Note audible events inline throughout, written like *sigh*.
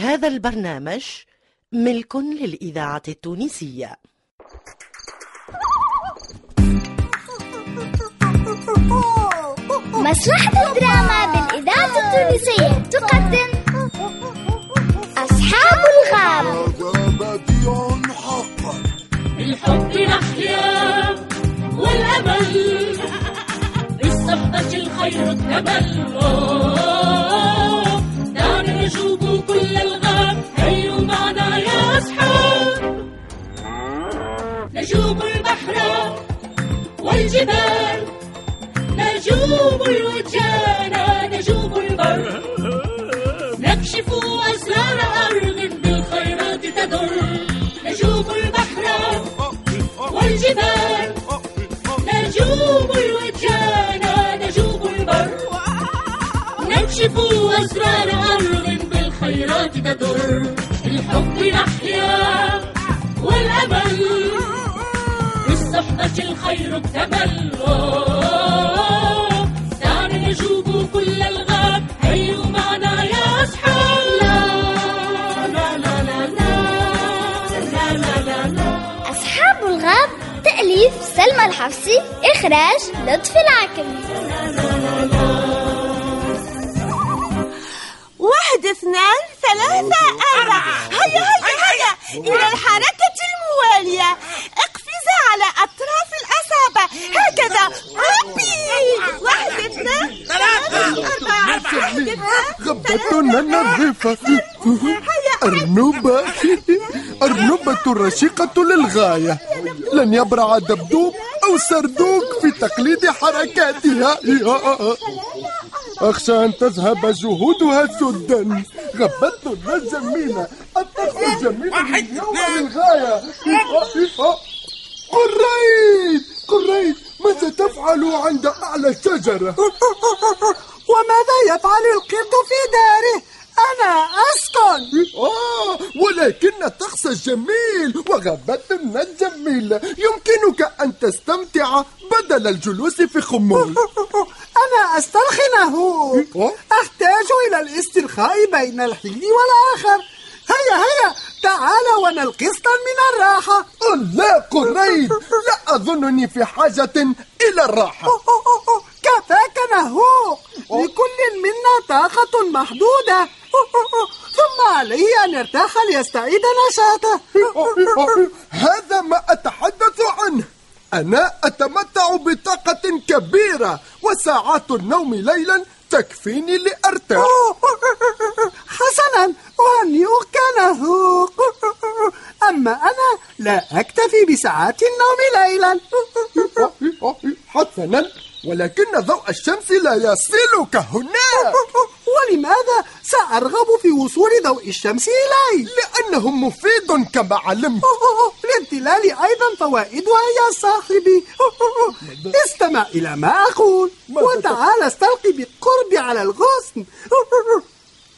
هذا البرنامج ملك للإذاعة التونسية. مسرحة الدراما بالإذاعة التونسية تقدم أصحاب الغاب بالحب نحيا والأمل بالصحبة الخير آه، نجوب كل الغاب. هيا معنا يا أصحاب نجوب البحر والجبال. الحب نحيا والأمل بالصحبة الخير اكتمل آه، دعنا نجوب كل الغاب هيا معنا يا أصحاب لا لا لا لا لا لا لا لا أصحاب الغاب تأليف سلمى الحفصي إخراج لطفي العكري واحد اثنان ثلاثة أربعة. هيا هيا هيا. إلى الحركة الموالية. اقفزا على أطراف الأصابع. هكذا. ربي. واحد اثنان ثلاثة. أربعة. واحد اثنان غبتنا النظيفة أرنوبة. أرنوبة رشيقة للغاية. لن يبرع دبدوب أو سردوق في تقليد حركاتها. أخشى أن تذهب جهودها سدا. غبتنا الجميلة الطفل الجميل اليوم للغاية. قريت! قريت! ماذا تفعل عند أعلى الشجرة؟ *laughs* وماذا يفعل القرد في داره؟ أنا أسكن. آه ولكن الطقس جميل وغابتنا الجميلة يمكنك أن تستمتع بدل الجلوس في خمول. *laughs* أنا أسترخي نهوك أحتاج إلى الاسترخاء بين الحين والآخر. هيا هيا تعال ونلقي قسطا من الراحة. لا قريت لا أظنني في حاجة إلى الراحة. كفاك نهوك لكل منا طاقة محدودة. ثم عليه أن يرتاح ليستعيد نشاطه. هذا ما أتحدث عنه. أنا أتمتع بطاقة كبيرة وساعات النوم ليلا تكفيني لأرتاح. حسنا أهنئك نهوك أما أنا لا أكتفي بساعات النوم ليلا. حسنا ولكن ضوء الشمس لا يصلك هناك سأرغب في وصول ضوء الشمس إلي؟ لأنه مفيد كما علمت. للظلال أيضا فوائدها يا صاحبي استمع إلى ما أقول. وتعال أستلقي بالقرب على الغصن.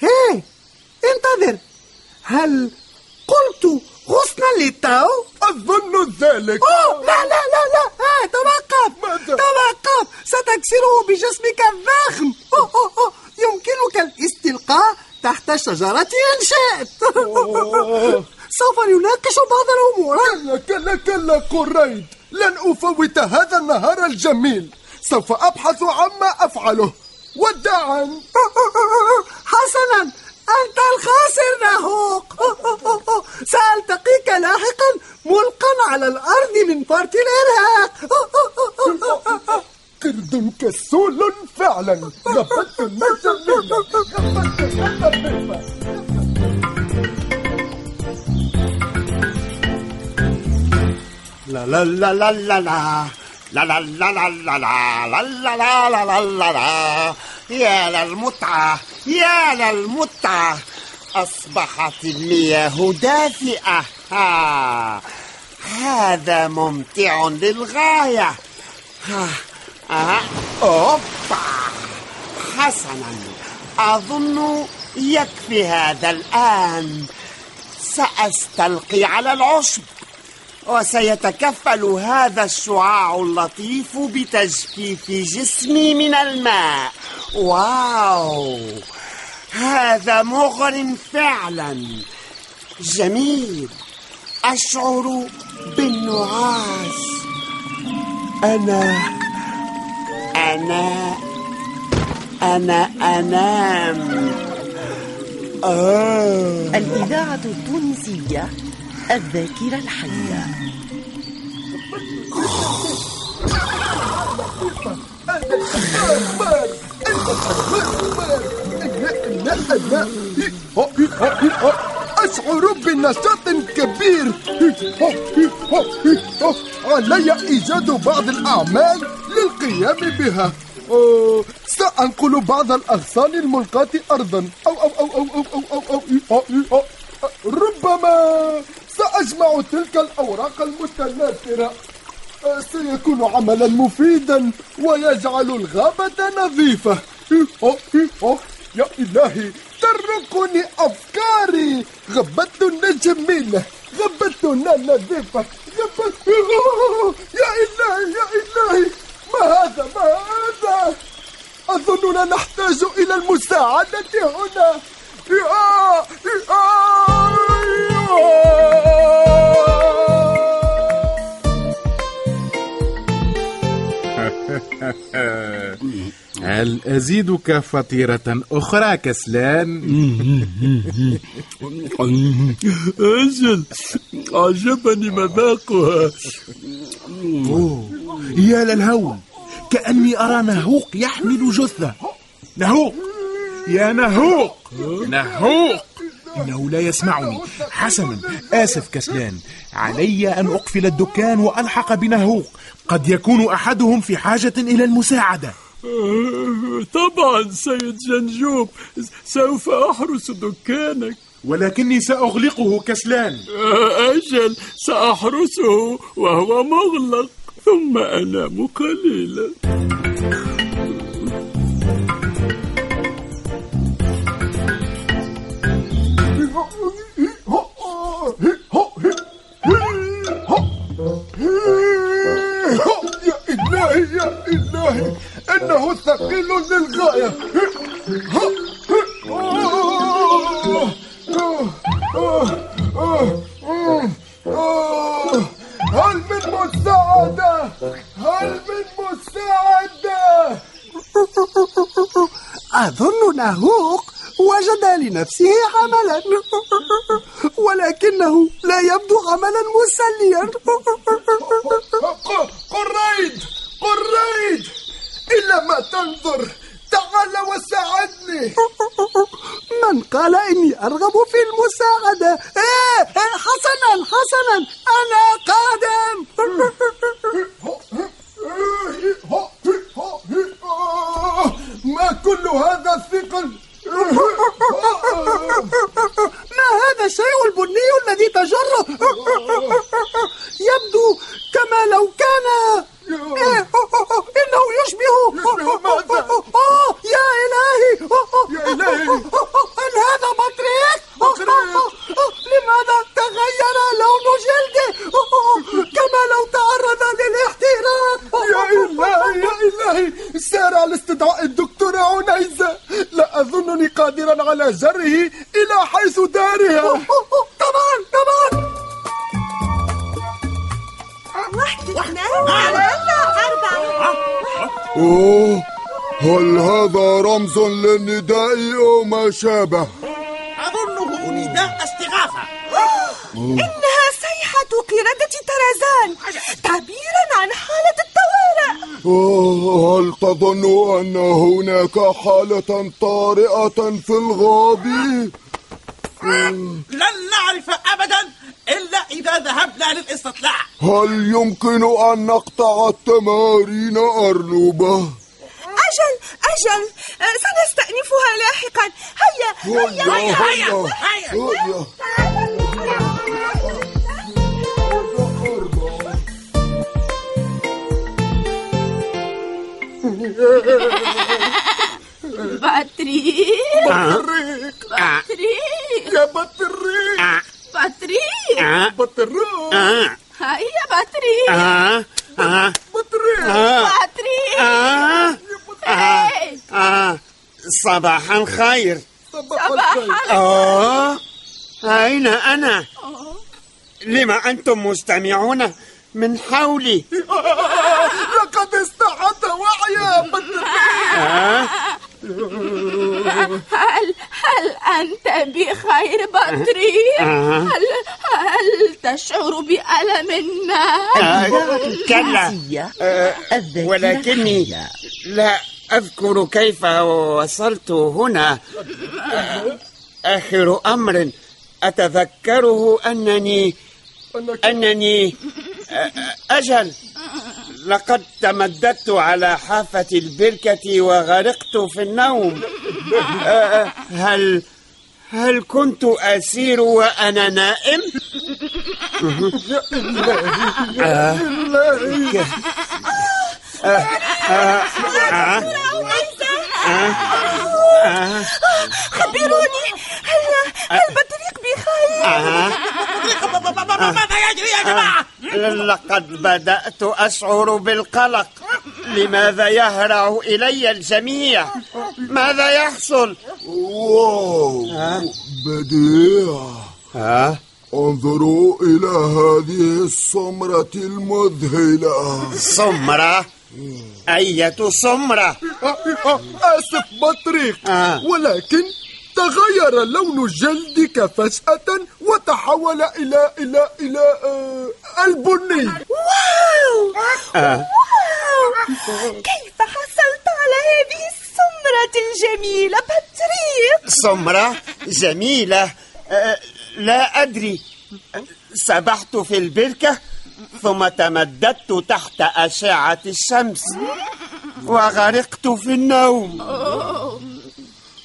هي انتظر. هل قلت غصنا للتو؟ أظن ذلك. أوه لا لا لا لا. آه توقف. ماذا؟ توقف. ستكسره بجسمك الضخم. أوه أوه أوه. يمكنك الاستلقاء تحت الشجرة إن شئت. *laughs* سوف نناقش بعض الأمور. كلا كلا كلا قريت لن أفوت هذا النهار الجميل. سوف أبحث عما أفعله. وداعا *laughs* حسنا أنت الخاسر نهوك *laughs* سألتقيك لاحقا ملقا على الأرض من فرط الإرهاق قرد كسول فعلا غبت الجميلة غبت النظيفة لا لا لا لا لا لا لا لا لا لا لا لا لا لا لا لا لا لا يا للمتعة يا للمتعة أصبحت المياه دافئة هذا ممتع للغاية ها ها أوبا. حسنا أظن يكفي هذا الآن. سأستلقي على العشب. وسيتكفل هذا الشعاع اللطيف بتجفيف جسمي من الماء. واو. هذا مغر فعلا. جميل. أشعر بالنعاس. أنا أنا أنا أنام. آه. الإذاعة التونسية الذاكرة الحية. *laughs* أشعر بنشاط كبير علي إيجاد بعض الأعمال للقيام بها سأنقل بعض الأغصان الملقاة أرضا أو أو أو أو أو أو أو, أو, أو, أو ربما سأجمع تلك الأوراق المتناثرة سيكون عملا مفيدا ويجعل الغابة نظيفة يا إلهي تركني أفكاري غابتنا جميلة غابتنا نظيفة غابت يا إلهي يا إلهي ما هذا ما هذا؟ أظننا نحتاج إلى المساعدة هنا. يا. *laughs* هل أزيدك فطيرة أخرى كسلان؟ أجل عجبني مذاقها. يا للهول كأني أرى نهوق يحمل جثة. نهوق يا نهوق نهوق. إنه لا يسمعني. حسنا آسف كسلان. علي أن أقفل الدكان وألحق بنهوق. قد يكون أحدهم في حاجة إلى المساعدة. طبعا سيد جنجوب سوف أحرس دكانك. ولكني سأغلقه كسلان. أجل سأحرسه وهو مغلق ثم أنام قليلا إنه ثقيل للغاية. هل من مساعدة؟ هل من مساعدة؟ أظن نهوق وجد لنفسه عملا ولكنه لا يبدو عملا مسليا. قريد قريد! ما تنظر تعال وساعدني. من قال إني أرغب في المساعدة؟ إيه إيه، حسنا حسنا أنا قادم. ما كل هذا الثقل ما هذا الشيء البني الذي تجره يبدو كما لو كان أظنه نداء استغاثة إنها صيحة قردة طرزان تعبيرا عن حالة الطوارئ هل تظن أن هناك حالة طارئة في الغاب؟ لن نعرف أبدا إلا إذا ذهبنا للاستطلاع هل يمكن أن نقطع التمارين أرنوبة؟ أجل أجل. أه، سنستأنفها لاحقا. هيا هيا هيا هيا, هيا, هيا, هيا. باتريك. باتريك باتريك. يا باتريك. آه. باتريك. باتريك. هيا باتريك. باتريك. صباحا خير صباح آه أين أنا؟ لما أنتم مستمعون من حولي؟ *laughs* لقد استعد وعيا آه؟ *laughs* هل هل أنت بخير بطريق؟ آه. هل هل تشعر بألم ما؟ آه، كلا آه، ولكني لا أذكر كيف وصلت هنا. آه، آخر أمر أتذكره أنني أنني آه، أجل لقد تمددت على حافة البركة وغرقت في النوم. آه، هل هل كنت أسير وأنا نائم؟ *laughs* آه. خبروني هل هل بطريق بخير؟ ماذا يجري يا جماعة؟ لقد بدأت أشعر بالقلق لماذا يهرع إلي الجميع؟ ماذا يحصل؟ واو بديع ها؟ انظروا إلى هذه السمرة المذهلة سمرة؟ أية سمرة؟ آسف بطريق ولكن تغير لون جلدك فجأة وتحول إلى إلى إلى آه البني. واو! آه. واو! كيف حصلت على هذه السمرة الجميلة بطريق؟ سمرة جميلة. أه، لا أدري. سبحت في البركة. ثم تمددت تحت أشعة الشمس وغرقت في النوم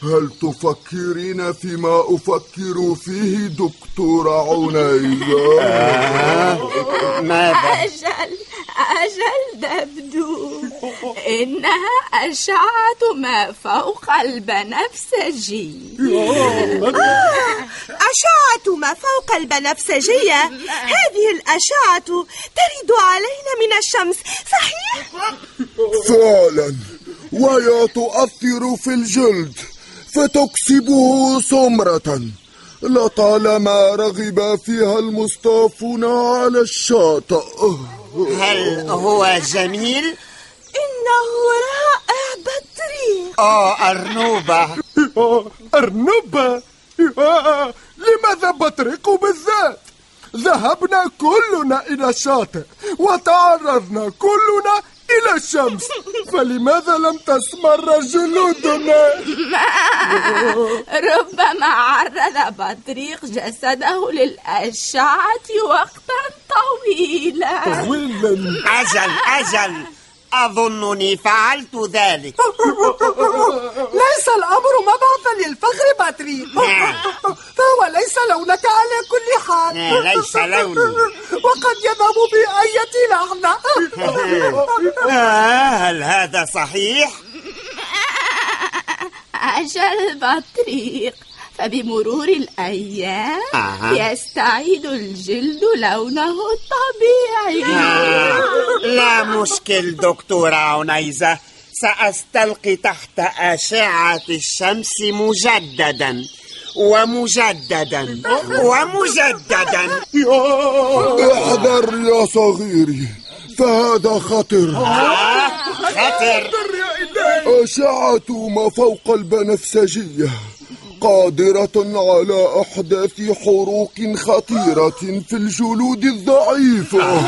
هل تفكرين فيما أفكر فيه دكتورة عنيزة؟ ماذا؟ أجل أجل تبدو إنها أشعة ما فوق البنفسجي آه، أشعة ما فوق البنفسجية هذه الأشعة ترد علينا من الشمس صحيح؟ فعلا وهي تؤثر في الجلد فتكسبه سمرة لطالما رغب فيها المصطافون على الشاطئ هل هو جميل؟ إنه رائع بطريق آه أرنوبة. أرنبة آه، لماذا بطريق بالذات؟ ذهبنا كلنا إلى الشاطئ وتعرضنا كلنا إلى الشمس. فلماذا لم تسمر جلودنا؟ ربما عرض بطريق جسده للأشعة وقتا طويلا. طويلا. أجل أجل. أظنني فعلت ذلك. *laughs* ليس الأمر مبعثا للفخر باتري. *laughs* فهو ليس لونك على كل حال. ليس لوني. *laughs* وقد يذهب بأية لعنة آه، هل هذا صحيح؟ أجل بطريق فبمرور الأيام أها. يستعيد الجلد لونه الطبيعي. آه، لا مشكل دكتورة عنيزة سأستلقي تحت أشعة الشمس مجددا ومجددا ومجددا. احذر يا صغيري فهذا خطر. خطر. أشعة ما فوق البنفسجية. قادرة على إحداث حروق خطيرة في الجلود الضعيفة.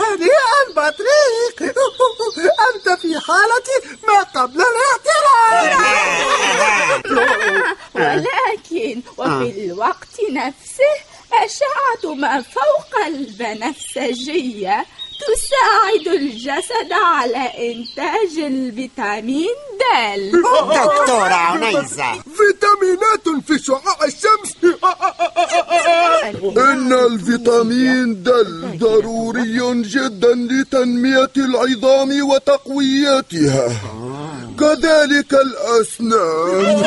هنيئا باتريك أنت في حالة ما قبل الاحتراق ولكن وفي الوقت نفسه أشعة ما فوق البنفسجية تساعد الجسد على إنتاج الفيتامين الفيتامين د ضروري جدا لتنمية العظام وتقويتها. كذلك الأسنان.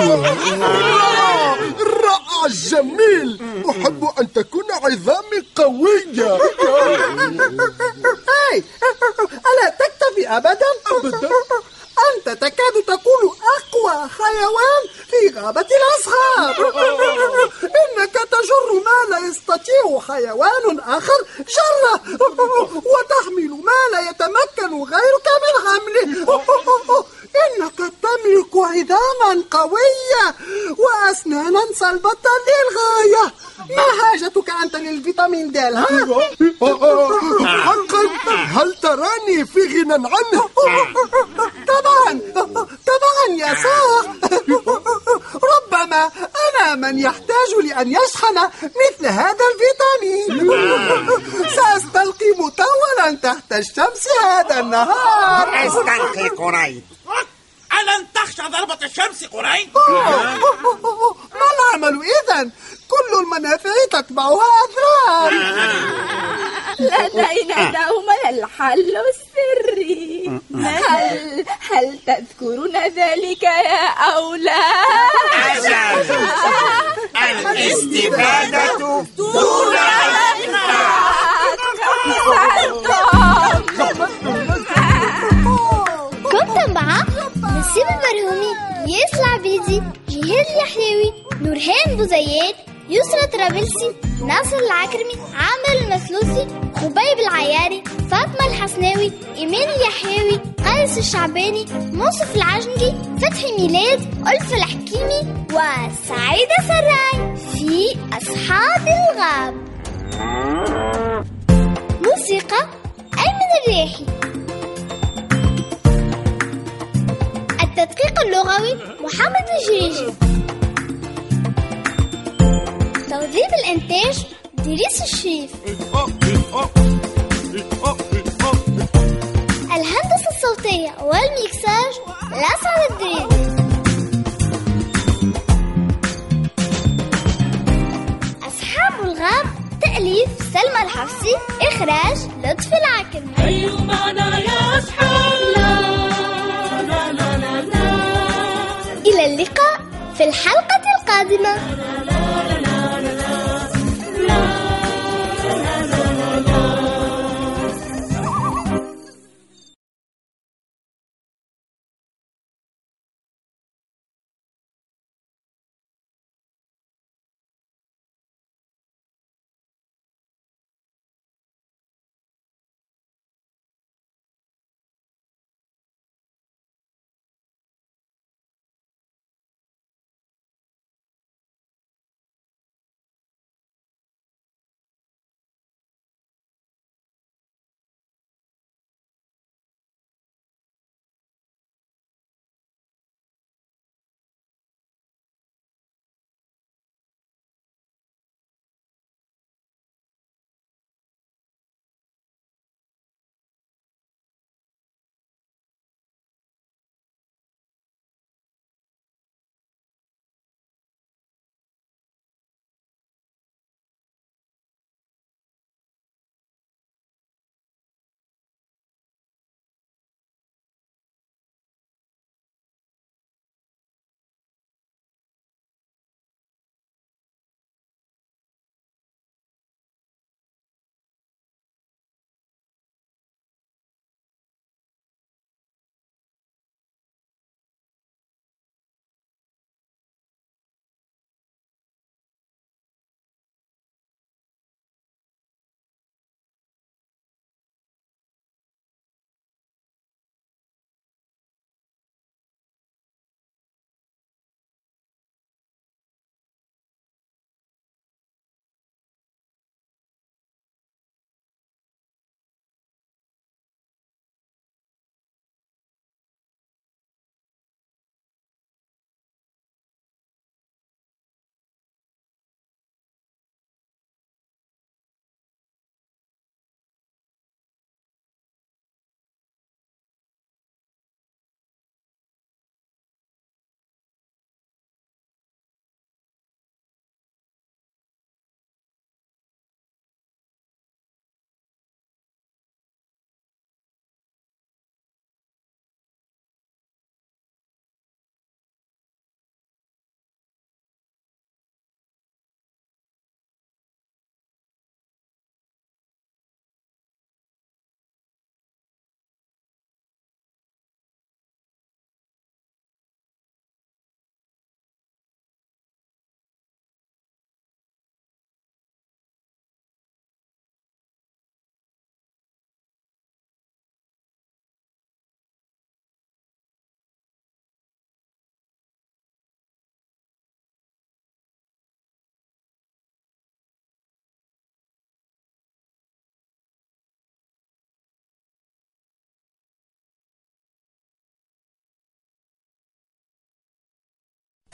رائع جميل. أحب أن تكون عظامي قوية. *laughs* ألا تكتفي أبدا؟ أبدا أنت تكاد تكون أقوى حيوان النهار إنك تجر ما لا يستطيع حيوان آخر جره وتحمل ما لا يتمكن غيرك من حمله. إنك تملك عظاما قوية وأسنانا صلبة للغاية. ما حاجتك أنت للفيتامين د ها؟ حقا هل تراني في غنى عنه؟ طبعا. طبعا يا صاح. من يحتاج لأن يشحن مثل هذا الفيتامين. *laughs* سأستلقي مطولا تحت الشمس هذا النهار. أستلقي قريب. ألن تخشى ضربة الشمس قريب؟ *laughs* ما العمل إذا؟ كل المنافع تتبعها أضرار *laughs* لدينا دوما الحل السري. هل هل تذكرون ذلك يا أولاد؟ أجل الإستفادة دون كنت مع نسيب البرهومي ياس العبيدي جهاد اليحيوي نورهان بوزيات يسرى طرابلسي ناصر العكرمي عامر المثلوثي خبيب العياري فاطمة الحسناوي إيمان اليحيوي قيس الشعباني منصف العجنجي فتحي ميلاد ألف الحكيمي وسعيدة سراي في أصحاب الغاب. موسيقى أيمن الريحي. التدقيق اللغوي محمد الجريجي. توظيف الإنتاج دريس الشريف الهندسة الصوتية والميكساج الأسعد الدريدي أصحاب الغاب تأليف سلمى الحفصي إخراج لطفي العاكم هيا معنا يا أصحاب إلى اللقاء في الحلقة القادمة.